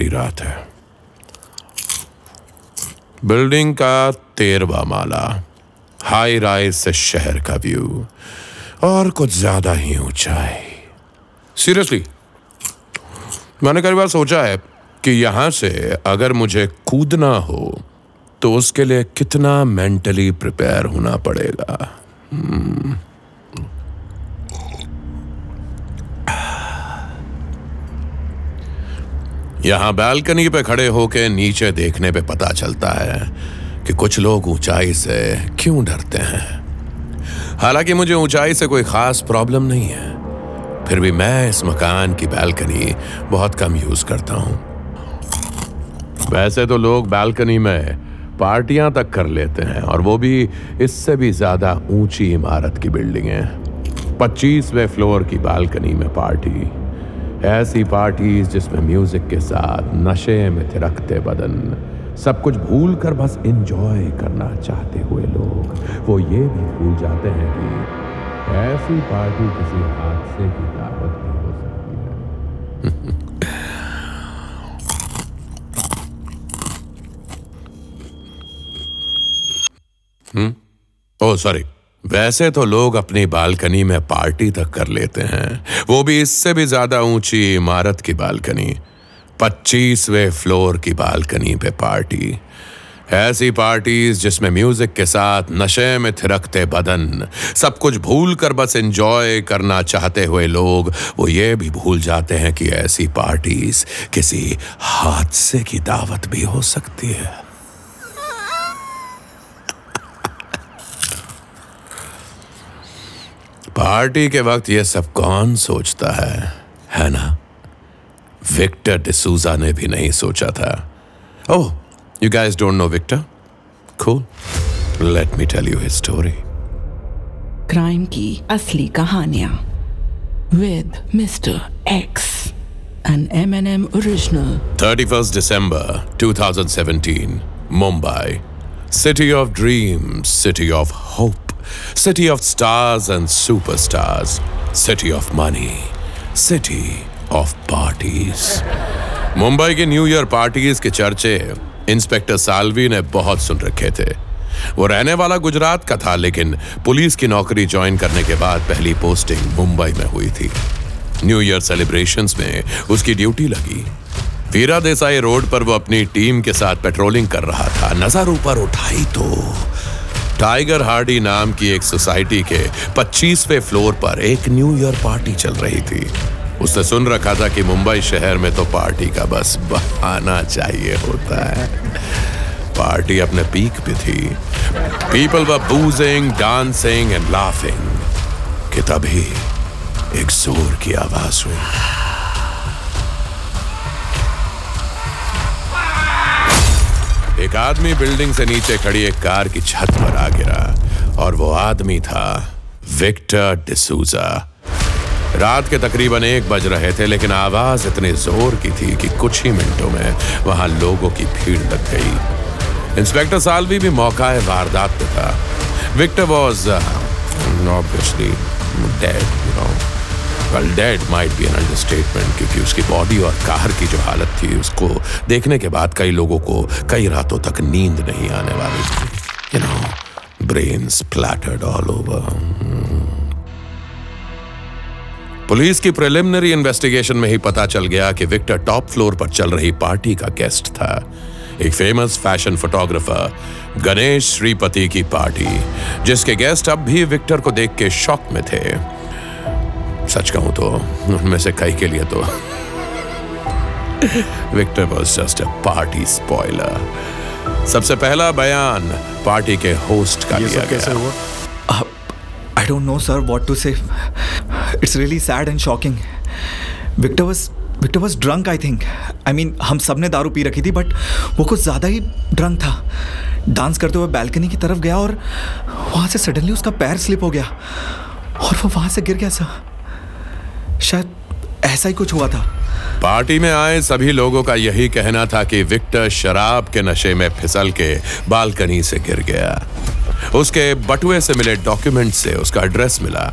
प्यारी रात है। बिल्डिंग का तेरवा माला हाई राइज से शहर का व्यू और कुछ ज़्यादा ही ऊंचाई सीरियसली मैंने कई बार सोचा है कि यहाँ से अगर मुझे कूदना हो तो उसके लिए कितना मेंटली प्रिपेयर होना पड़ेगा। यहाँ बालकनी पे खड़े होके नीचे देखने पे पता चलता है कि कुछ लोग ऊंचाई से क्यों डरते हैं। हालाँकि मुझे ऊंचाई से कोई खास प्रॉब्लम नहीं है। फिर भी मैं इस मकान की बालकनी बहुत कम यूज़ करता हूँ। वैसे तो लोग बालकनी में पार्टियाँ तक कर लेते हैं और वो भी इससे भी ज़्यादा ऊँची इमारत की बिल्डिंगें। पच्चीसवें फ्लोर की बालकनी में पार्टी। ऐसी पार्टीज़ जिसमें म्यूज़िक के साथ नशे में थिरकते बदन, सब कुछ भूल कर बस एंजॉय करना चाहते हुए लोग। वो ये भी भूल जाते हैं कि ऐसी पार्टी किसी हादसे की दावत भी हो सकती है। हम्म? ओ सॉरी वैसे तो लोग अपनी बालकनी में पार्टी तक कर लेते हैं। वो भी इससे भी ज़्यादा ऊँची इमारत की बालकनी, पच्चीसवें फ्लोर की बालकनी पे पार्टी। ऐसी पार्टीज़ जिसमें म्यूज़िक के साथ नशे में थिरकते बदन, सब कुछ भूल कर बस एंजॉय करना चाहते हुए लोग, वो ये भी भूल जाते हैं कि ऐसी पार्टीज़ किसी हादसे की दावत भी हो सकती है। पार्टी के वक्त ये सब कौन सोचता है है ना? विक्टर डिसूजा ने भी नहीं सोचा था। ओह you guys don't know Victor Cool let me tell you his story crime की असली कहानियाँ with mister X N M N M original 31st December 2017, Mumbai. City of dreams, city of hope, city of stars and superstars, city of money, city of parties. Mumbai की new year parties के चर्चे inspector Salvi ने बहुत सुन रखे थे। वो रहने वाला गुजरात का था लेकिन पुलिस की नौकरी ज्वाइन करने के बाद पहली पोस्टिंग मुंबई में हुई थी। न्यू ईयर सेलिब्रेशंस में उसकी ड्यूटी लगी। वीरा देसाई रोड पर वो अपनी टीम के साथ पेट्रोलिंग कर रहा था। नज़र ऊपर उठाई तो टाइगर हार्डी नाम की एक सोसाइटी के 25वें फ्लोर पर एक न्यू ईयर पार्टी चल रही थी। उसने सुन रखा था कि मुंबई शहर में तो पार्टी का बस बहाना चाहिए होता है। पार्टी अपने पीक पे थी। People were boozing dancing and laughing कि तभी एक ज़ोर की आवाज़ हुई। एक आदमी बिल्डिंग से नीचे खड़ी एक कार की छत पर आ गिरा, और वो आदमी था विक्टर डिसूजा। रात के तकरीबन एक बज रहे थे, लेकिन आवाज़ इतनी ज़ोर की थी कि कुछ ही मिनटों में वहाँ लोगों की भीड़ लग गई। इंस्पेक्टर सालवी भी मौका वारदात पे था। Victor was obviously dead well dead might be an understatement क्योंकि उसकी बॉडी और कार की जो हालत थी, उसको देखने के बाद कई लोगों को कई रातों तक नींद नहीं आने वाली थी। You know brain splattered all over police की प्रिलिमिनरी इन्वेस्टिगेशन में ही पता चल गया कि विक्टर टॉप फ्लोर पर चल रही पार्टी का गेस्ट था। एक famous fashion photographer Ganesh Shripati की पार्टी जिसके गेस्ट अब भी विक्टर को देख के शॉक में थे। सच कहूँ तो उनमें से कई के लिए तो। Victor was just a party spoiler सबसे पहला बयान पार्टी के होस्ट का लिया कैसे गया। हुआ? I don't know, sir, what to say. It's really sad and shocking. Victor was Victor was drunk, I think. I mean, हम सबने दारू पी रखी थी बट वो कुछ ज़्यादा ही ड्रंक था। डांस करते हुए बैल्कनी की तरफ़ गया और वहाँ से सडनली उसका पैर स्लिप हो गया। और वो वहाँ से गिर गया सर शायद ऐसा ही कुछ हुआ था। पार्टी में आए सभी लोगों का यही कहना था कि विक्टर शराब के नशे में फिसल के बालकनी से गिर गया। उसके बटुए से मिले डॉक्यूमेंट से उसका एड्रेस मिला।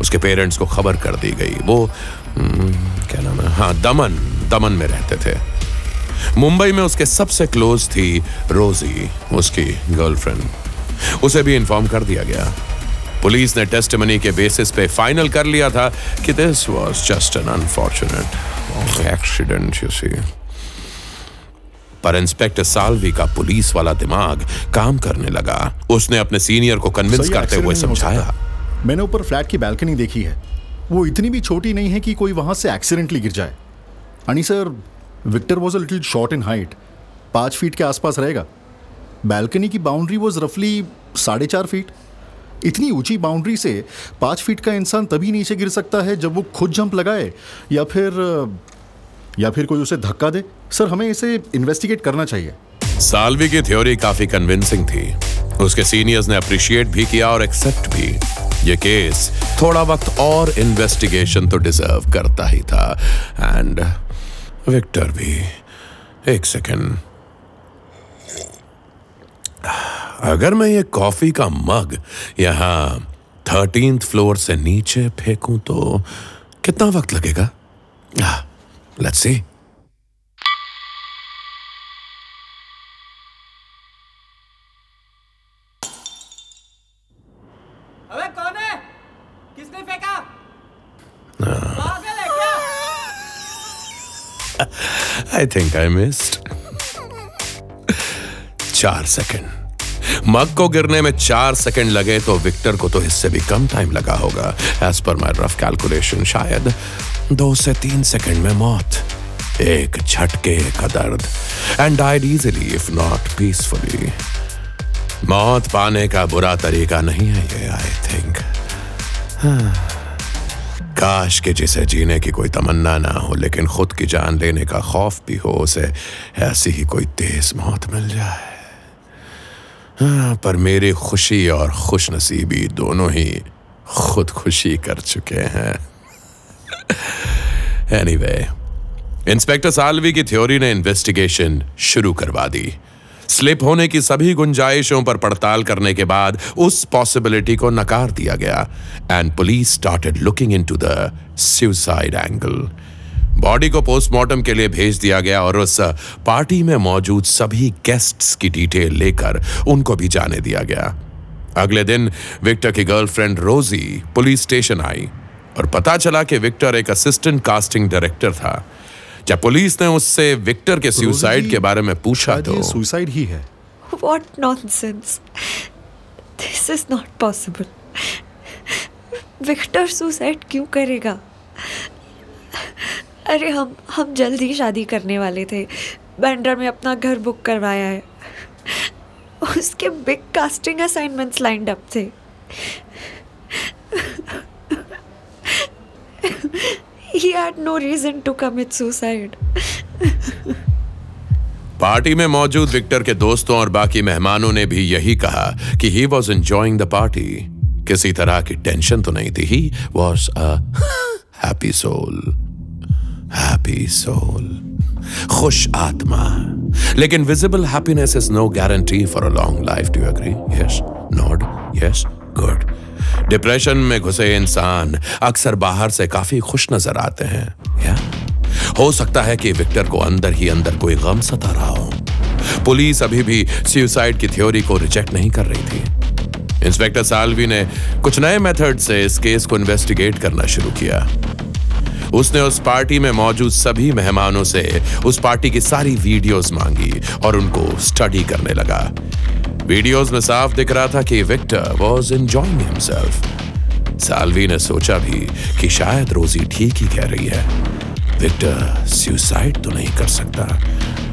उसके पेरेंट्स को खबर कर दी गई। वो हम्म, क्या नाम है? हाँ दमन दमन में रहते थे। मुंबई में उसके सबसे क्लोज थी रोजी उसकी गर्लफ्रेंड। उसे भी इन्फॉर्म कर दिया गया। पुलिस ने टेस्टमनी के बेसिस पे फाइनल कर लिया था कि this was just an unfortunate accident you see पर इंस्पेक्टर साल्वी का पुलिस वाला दिमाग काम करने लगा। उसने अपने सीनियर को कन्विंस करते हुए समझाया। मैंने ऊपर फ्लैट की बैल्कनी देखी है। वो इतनी भी छोटी नहीं है कि कोई वहाँ से एक्सीडेंटली गिर जाए। आणि sir Victor was a little short in height पाँच फीट के आसपास रहेगा। बैल्कनी की बाउंड्री वॉज़ रफली साढ़े चार फीट इतनी ऊँची बाउंड्री से पाँच फीट का इंसान तभी नीचे गिर सकता है जब वो खुद जंप लगाए, या फिर या फिर कोई उसे धक्का दे। सर, हमें इसे इन्वेस्टिगेट करना चाहिए। साल्वी की थ्योरी काफ़ी कन्विंसिंग थी। उसके सीनियर्स ने अप्रिशिएट भी किया और एक्सेप्ट भी। ये केस थोड़ा वक्त और इन्वेस्टिगेशन तो डिजर्व करता ही था। एंड विक्टर भी, एक सेकेंड अगर मैं ये कॉफ़ी का मग यहाँ थर्टींथ फ्लोर से नीचे फेंकूं तो कितना वक्त लगेगा? लेट्स सी अबे कौन है? किसने फेंका? पागल मग को गिरने में चार सेकंड लगे तो विक्टर को तो इससे भी कम टाइम लगा होगा। एज पर माई रफ कैलकुलेशन शायद दो से तीन सेकंड में मौत एक झटके का दर्द and died easily if not peacefully मौत पाने का बुरा तरीका नहीं है ये आई थिंक काश के जिसे जीने की कोई तमन्ना ना हो, लेकिन खुद की जान लेने का खौफ भी हो, उसे ऐसी ही कोई तेज मौत मिल जाए। हाँ, पर मेरी खुशी और खुश नसीबी दोनों ही खुद खुशी कर चुके हैं। एनीवे इंस्पेक्टर सालवी की थ्योरी ने इन्वेस्टिगेशन शुरू करवा दी। स्लिप होने की सभी गुंजाइशों पर पड़ताल करने के बाद उस पॉसिबिलिटी को नकार दिया गया। And police started looking into the suicide angle body को पोस्टमार्टम के लिए भेज दिया गया और उस पार्टी में मौजूद सभी गेस्ट्स की डिटेल लेकर उनको भी जाने दिया गया। अगले दिन विक्टर की गर्लफ्रेंड रोजी पुलिस स्टेशन आई और पता चला कि विक्टर एक असिस्टेंट कास्टिंग डायरेक्टर था। जब पुलिस ने उससे विक्टर के सुसाइड के बारे में पूछा तो सुसाइड ही है। What nonsense. This is not possible Victor suicide क्यों करेगा? अरे हम हम जल्दी शादी करने वाले थे। बैंड्रा में अपना घर बुक करवाया है। उसके big casting assignments lined up थे। He had no reason to commit suicide. Party में मौजूद विक्टर के दोस्तों और बाकी मेहमानों ने भी यही कहा कि he was enjoying the party किसी तरह की टेंशन तो नहीं थी। He was a happy soul happy soul खुश आत्मा लेकिन visible happiness is no guarantee for a long life do agree yes not yes good depression में घुसे इंसान अक्सर बाहर से काफ़ी खुश नज़र आते हैं या हो सकता है कि विक्टर को अंदर ही अंदर कोई गम सता रहा हो पुलिस अभी भी सुसाइड की थ्योरी को रिजेक्ट नहीं कर रही थी इंस्पेक्टर सालवी ने कुछ नए मेथड से इस केस को इन्वेस्टिगेट करना शुरू किया उसने उस पार्टी में मौजूद सभी मेहमानों से उस पार्टी की सारी वीडियोस मांगी और उनको स्टडी करने लगा। वीडियोस में साफ़ दिख रहा था कि Victor was enjoying himself Salvi ने सोचा भी कि शायद रोजी ठीक ही कह रही है। विक्टर सुसाइड तो नहीं कर सकता।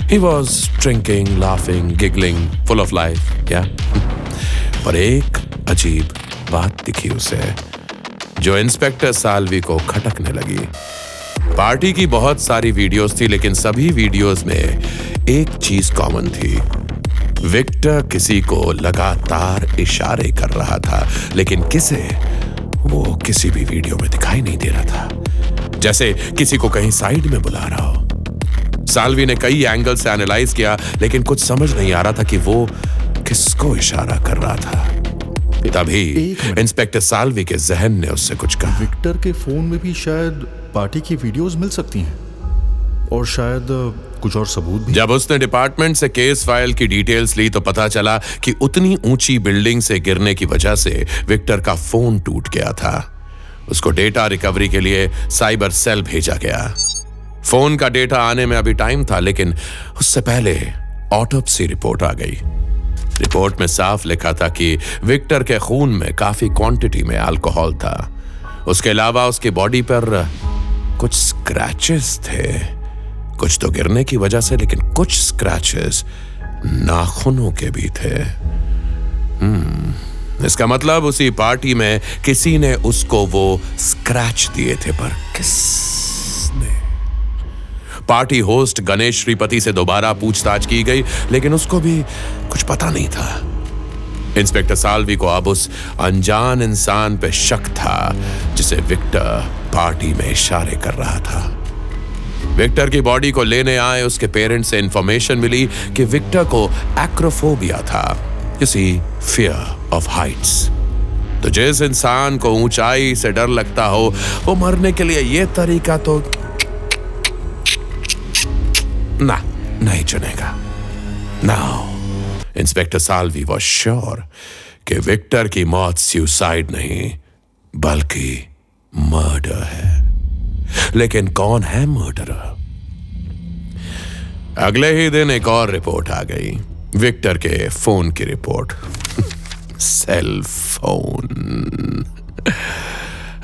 He was drinking laughing giggling full of life या पर एक अजीब बात दिखी उसे। जो इंस्पेक्टर सालवी को खटकने लगी। पार्टी की बहुत सारी वीडियोस थी, लेकिन सभी वीडियोस में एक चीज़ कॉमन थी। विक्टर किसी को लगातार इशारे कर रहा था, लेकिन किसे? वो किसी भी वीडियो में दिखाई नहीं दे रहा था। जैसे किसी को कहीं साइड में बुला रहा हो। सालवी ने कई एंगल से एनालाइज किया, लेकिन कुछ समझ नहीं आ रहा था कि वो किसको इशारा कर रहा था। तभी इंस्पेक्टर साल्वी के जहन ने उससे कुछ कहा। विक्टर के फ़ोन में भी शायद पार्टी की वीडियोस मिल सकती हैं। और शायद कुछ और सबूत भी। जब उसने डिपार्टमेंट से केस फ़ाइल की डिटेल्स ली तो पता चला कि उतनी ऊँची बिल्डिंग से गिरने की वजह से विक्टर का फ़ोन टूट गया था। उसको डेटा रिकवरी के लिए साइबर सेल भेजा गया। फ़ोन का डेटा आने में अभी टाइम था लेकिन उससे पहले ऑटोप्सी रिपोर्ट आ गई। रिपोर्ट में साफ़ लिखा था कि विक्टर के खून में काफ़ी क्वांटिटी में अल्कोहल था। उसके अलावा उसकी बॉडी पर कुछ स्क्रैचेस थे। कुछ तो गिरने की वजह से, लेकिन कुछ स्क्रैचेस नाखूनों के भी थे। हम्म इसका मतलब उसी पार्टी में किसी ने उसको वो स्क्रैच दिए थे पर किसने पार्टी होस्ट गणेश श्रीपति से दोबारा पूछताछ की गई, लेकिन उसको भी कुछ पता नहीं था। इंस्पेक्टर साल्वी को अब उस अनजान इंसान पे शक था, जिसे विक्टर पार्टी में इशारे कर रहा था। विक्टर की बॉडी को लेने आए उसके पेरेंट्स से इंफॉर्मेशन मिली कि विक्टर को एक्रोफोबिया था किसी फियर ऑफ़ हाइट्स तो जिस इंसान को ऊंचाई से डर लगता हो, वो मरने के लिए ये तरीका तो ना नहीं चुनेगा now inspector Salvi was sure कि विक्टर की मौत सुसाइड नहीं बल्कि मर्डर है लेकिन कौन है मर्डरर अगले ही दिन एक और रिपोर्ट आ गई विक्टर के फ़ोन की रिपोर्ट सेल फ़ोन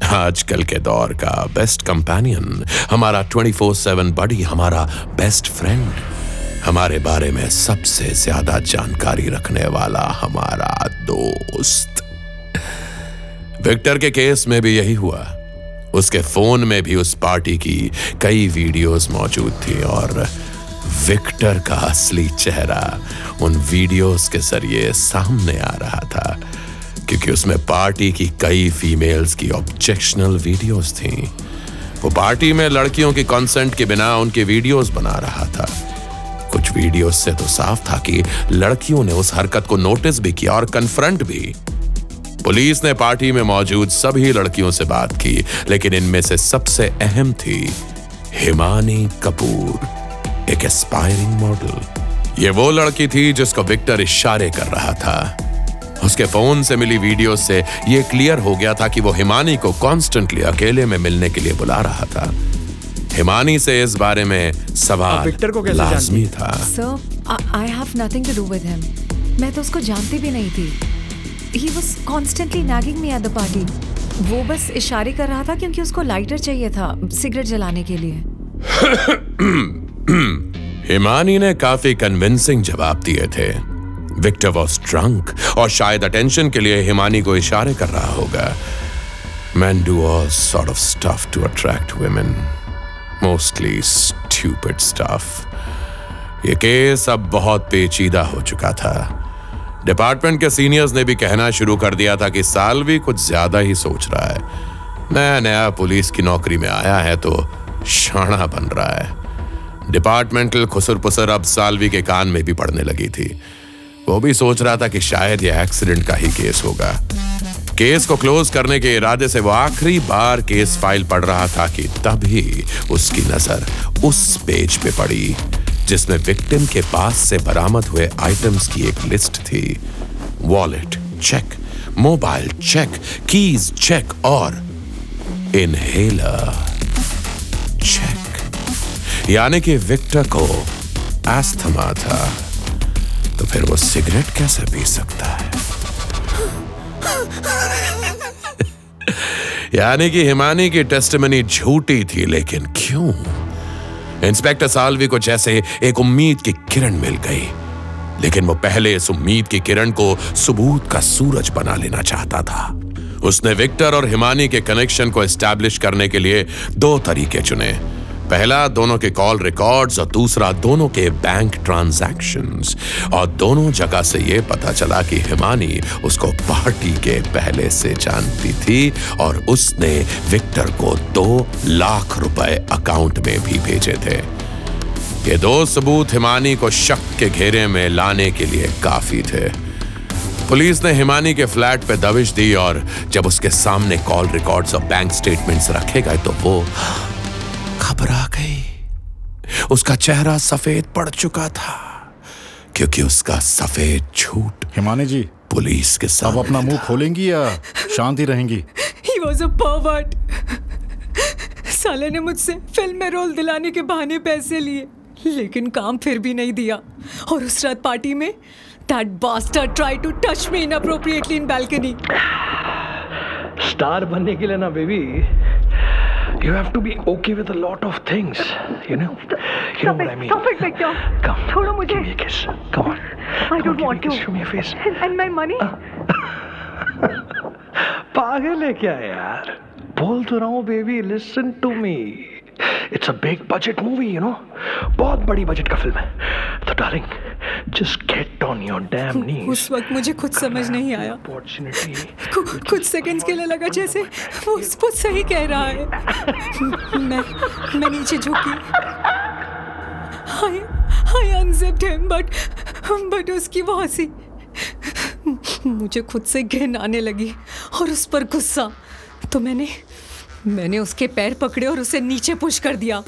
आजकल के दौर का बेस्ट कंपेनियन हमारा 24/7 बडी हमारा बेस्ट फ्रेंड हमारे बारे में सबसे ज़्यादा जानकारी रखने वाला हमारा दोस्त। विक्टर के केस में भी यही हुआ। उसके फ़ोन में भी उस पार्टी की कई वीडियोस मौजूद थी और विक्टर का असली चेहरा उन वीडियोस के ज़रिए सामने आ रहा था। क्योंकि उसमें पार्टी की कई फीमेल्स की ऑब्जेक्शनल वीडियोस थी। वो पार्टी में लड़कियों की कंसेंट के बिना उनके वीडियोस बना रहा था। कुछ वीडियोस से तो साफ़ था कि लड़कियों ने उस हरकत को नोटिस भी किया और कन्फ्रंट भी। पुलिस ने पार्टी में मौजूद सभी लड़कियों से बात की, लेकिन इनमें से सबसे अहम थी हिमानी कपूर, एक एस्पायरिंग मॉडल ये वो लड़की थी जिसको विक्टर इशारे कर रहा था। उसके फ़ोन से मिली वीडियो से यह क्लियर हो गया था कि वो हिमानी को कॉन्स्टेंटली अकेले में मिलने के लिए बुला रहा था। हिमानी से इस बारे में सवाल विक्टर को कैसे लाजमी जानती? था। Sir I have nothing to do with him मैं तो उसको जानती भी नहीं थी। He was constantly nagging me at the party वो बस इशारे कर रहा था क्योंकि उसको लाइटर चाहिए था सिगरेट जलाने के लिए। हिमानी ने काफ़ी कन्विंसिंग जवाब दिए थे। विक्टर वॉज़ ड्रंक और शायद अटेंशन के लिए हिमानी को इशारे कर रहा होगा। Men do all sort of stuff to attract women. Mostly stupid stuff. ये केस अब बहुत पेचीदा हो चुका था। डिपार्टमेंट के सीनियर्स ने भी कहना शुरू कर दिया था कि सालवी कुछ ज़्यादा ही सोच रहा है। नया नया पुलिस की नौकरी में आया है तो शाना बन रहा है। डिपार्टमेंटल खुसर पुसर अब सालवी के कान में भी पड़ने लगी थी। वो भी सोच रहा था कि शायद यह एक्सीडेंट का ही केस होगा। केस को क्लोज करने के इरादे से वो आखिरी बार केस फ़ाइल पढ़ रहा था कि तभी उसकी नज़र उस पेज पे पड़ी, जिसमें विक्टिम के पास से बरामद हुए आइटम्स की एक लिस्ट थी। Wallet check mobile check keys check और इनहेलर चेक यानी कि विक्टर को एस्थमा था। तो फिर वो सिगरेट कैसे पी सकता है? यानी कि हिमानी की टेस्टमनी झूठी थी, लेकिन क्यों? इंस्पेक्टर सालवी को जैसे एक उम्मीद की किरण मिल गई। लेकिन वो पहले इस उम्मीद की किरण को सबूत का सूरज बना लेना चाहता था। उसने विक्टर और हिमानी के कनेक्शन को एस्टैब्लिश करने के लिए दो तरीके चुने। पहला दोनों के कॉल रिकॉर्ड्स और दूसरा दोनों के बैंक ट्रांजैक्शंस और दोनों जगह से यह पता चला कि हिमानी उसको पार्टी के पहले से जानती थी और उसने विक्टर को दो लाख रुपए अकाउंट में भी भेजे थे। ये दो सबूत हिमानी को शक के घेरे में लाने के लिए काफ़ी थे। पुलिस ने हिमानी के फ्लैट पे दबिश दी और जब उसके सामने कॉल रिकॉर्ड्स और बैंक स्टेटमेंट्स रखे गए तो वो घबरा गई। उसका चेहरा सफ़ेद पड़ चुका था क्योंकि उसका सफ़ेद झूठ हिमानी जी पुलिस के साथ अब अपना मुँह खोलेंगी या शांति रहेंगी? ही वॉज़ अ परवर्ट साले ने मुझसे फ़िल्म में रोल दिलाने के बहाने पैसे लिए लेकिन काम फिर भी नहीं दिया। और उस रात पार्टी में that bastard try to touch me inappropriately in balcony star बनने के लिए ना baby you have to be okay with a lot of things you know Stop, you know what i mean Stop it, Victor. come छोड़ो मुझे। give me a kiss come on I Come don't on, want me kiss. to. show me your face And my money? पागल है क्या यार बोल तो रहा हूँ baby listen to me it's a big budget movie you know बहुत बड़ी बजट का फ़िल्म है तो darling just get on your damn knees उस वक्त मुझे खुद समझ नहीं आया। अपॉर्चुनिटी कु- कुछ सेकंड्स के लिए लगा जैसे वो वो सही कह रहा है। मैं मैं नीचे झुकी। I I unzipped him but but उसकी वो हँसी मुझे खुद से घिन आने लगी और उस पर गुस्सा। तो मैंने मैंने उसके पैर पकड़े और उसे नीचे पुश कर दिया।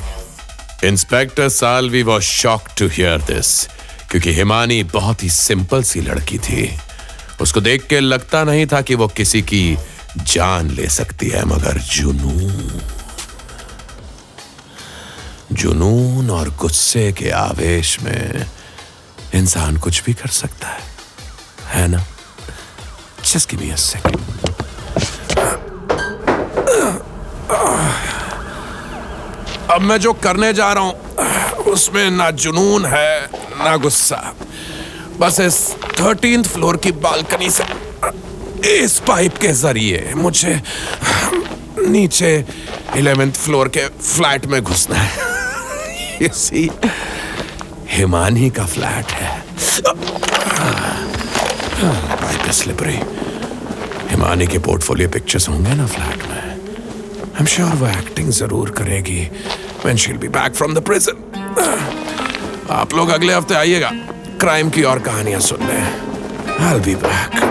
Inspector Salvi was shock to hear this क्योंकि हिमानी बहुत ही सिंपल सी लड़की थी। उसको देख के लगता नहीं था कि वो किसी की जान ले सकती है, मगर जुनून। जुनून और गुस्से के आवेश में इंसान कुछ भी कर सकता है है ना? मी अ सेकंड अब मैं जो करने जा रहा हूँ, उसमें ना जुनून है ना गुस्सा बस इस थर्टींथ फ्लोर की बालकनी से, इस पाइप के ज़रिए मुझे नीचे इलेवेंथ फ्लोर के फ्लैट में घुसना है। इसी हिमानी का फ्लैट है। पाइप स्लिपरी हिमानी के पोर्टफोलियो पिक्चर्स होंगे ना फ्लैट में। आई एम श्योर वो एक्टिंग ज़रूर करेगी। When she will be back from the prison आप लोग अगले हफ़्ते आइएगा। क्राइम की और कहानियाँ सुनने आई बी बैक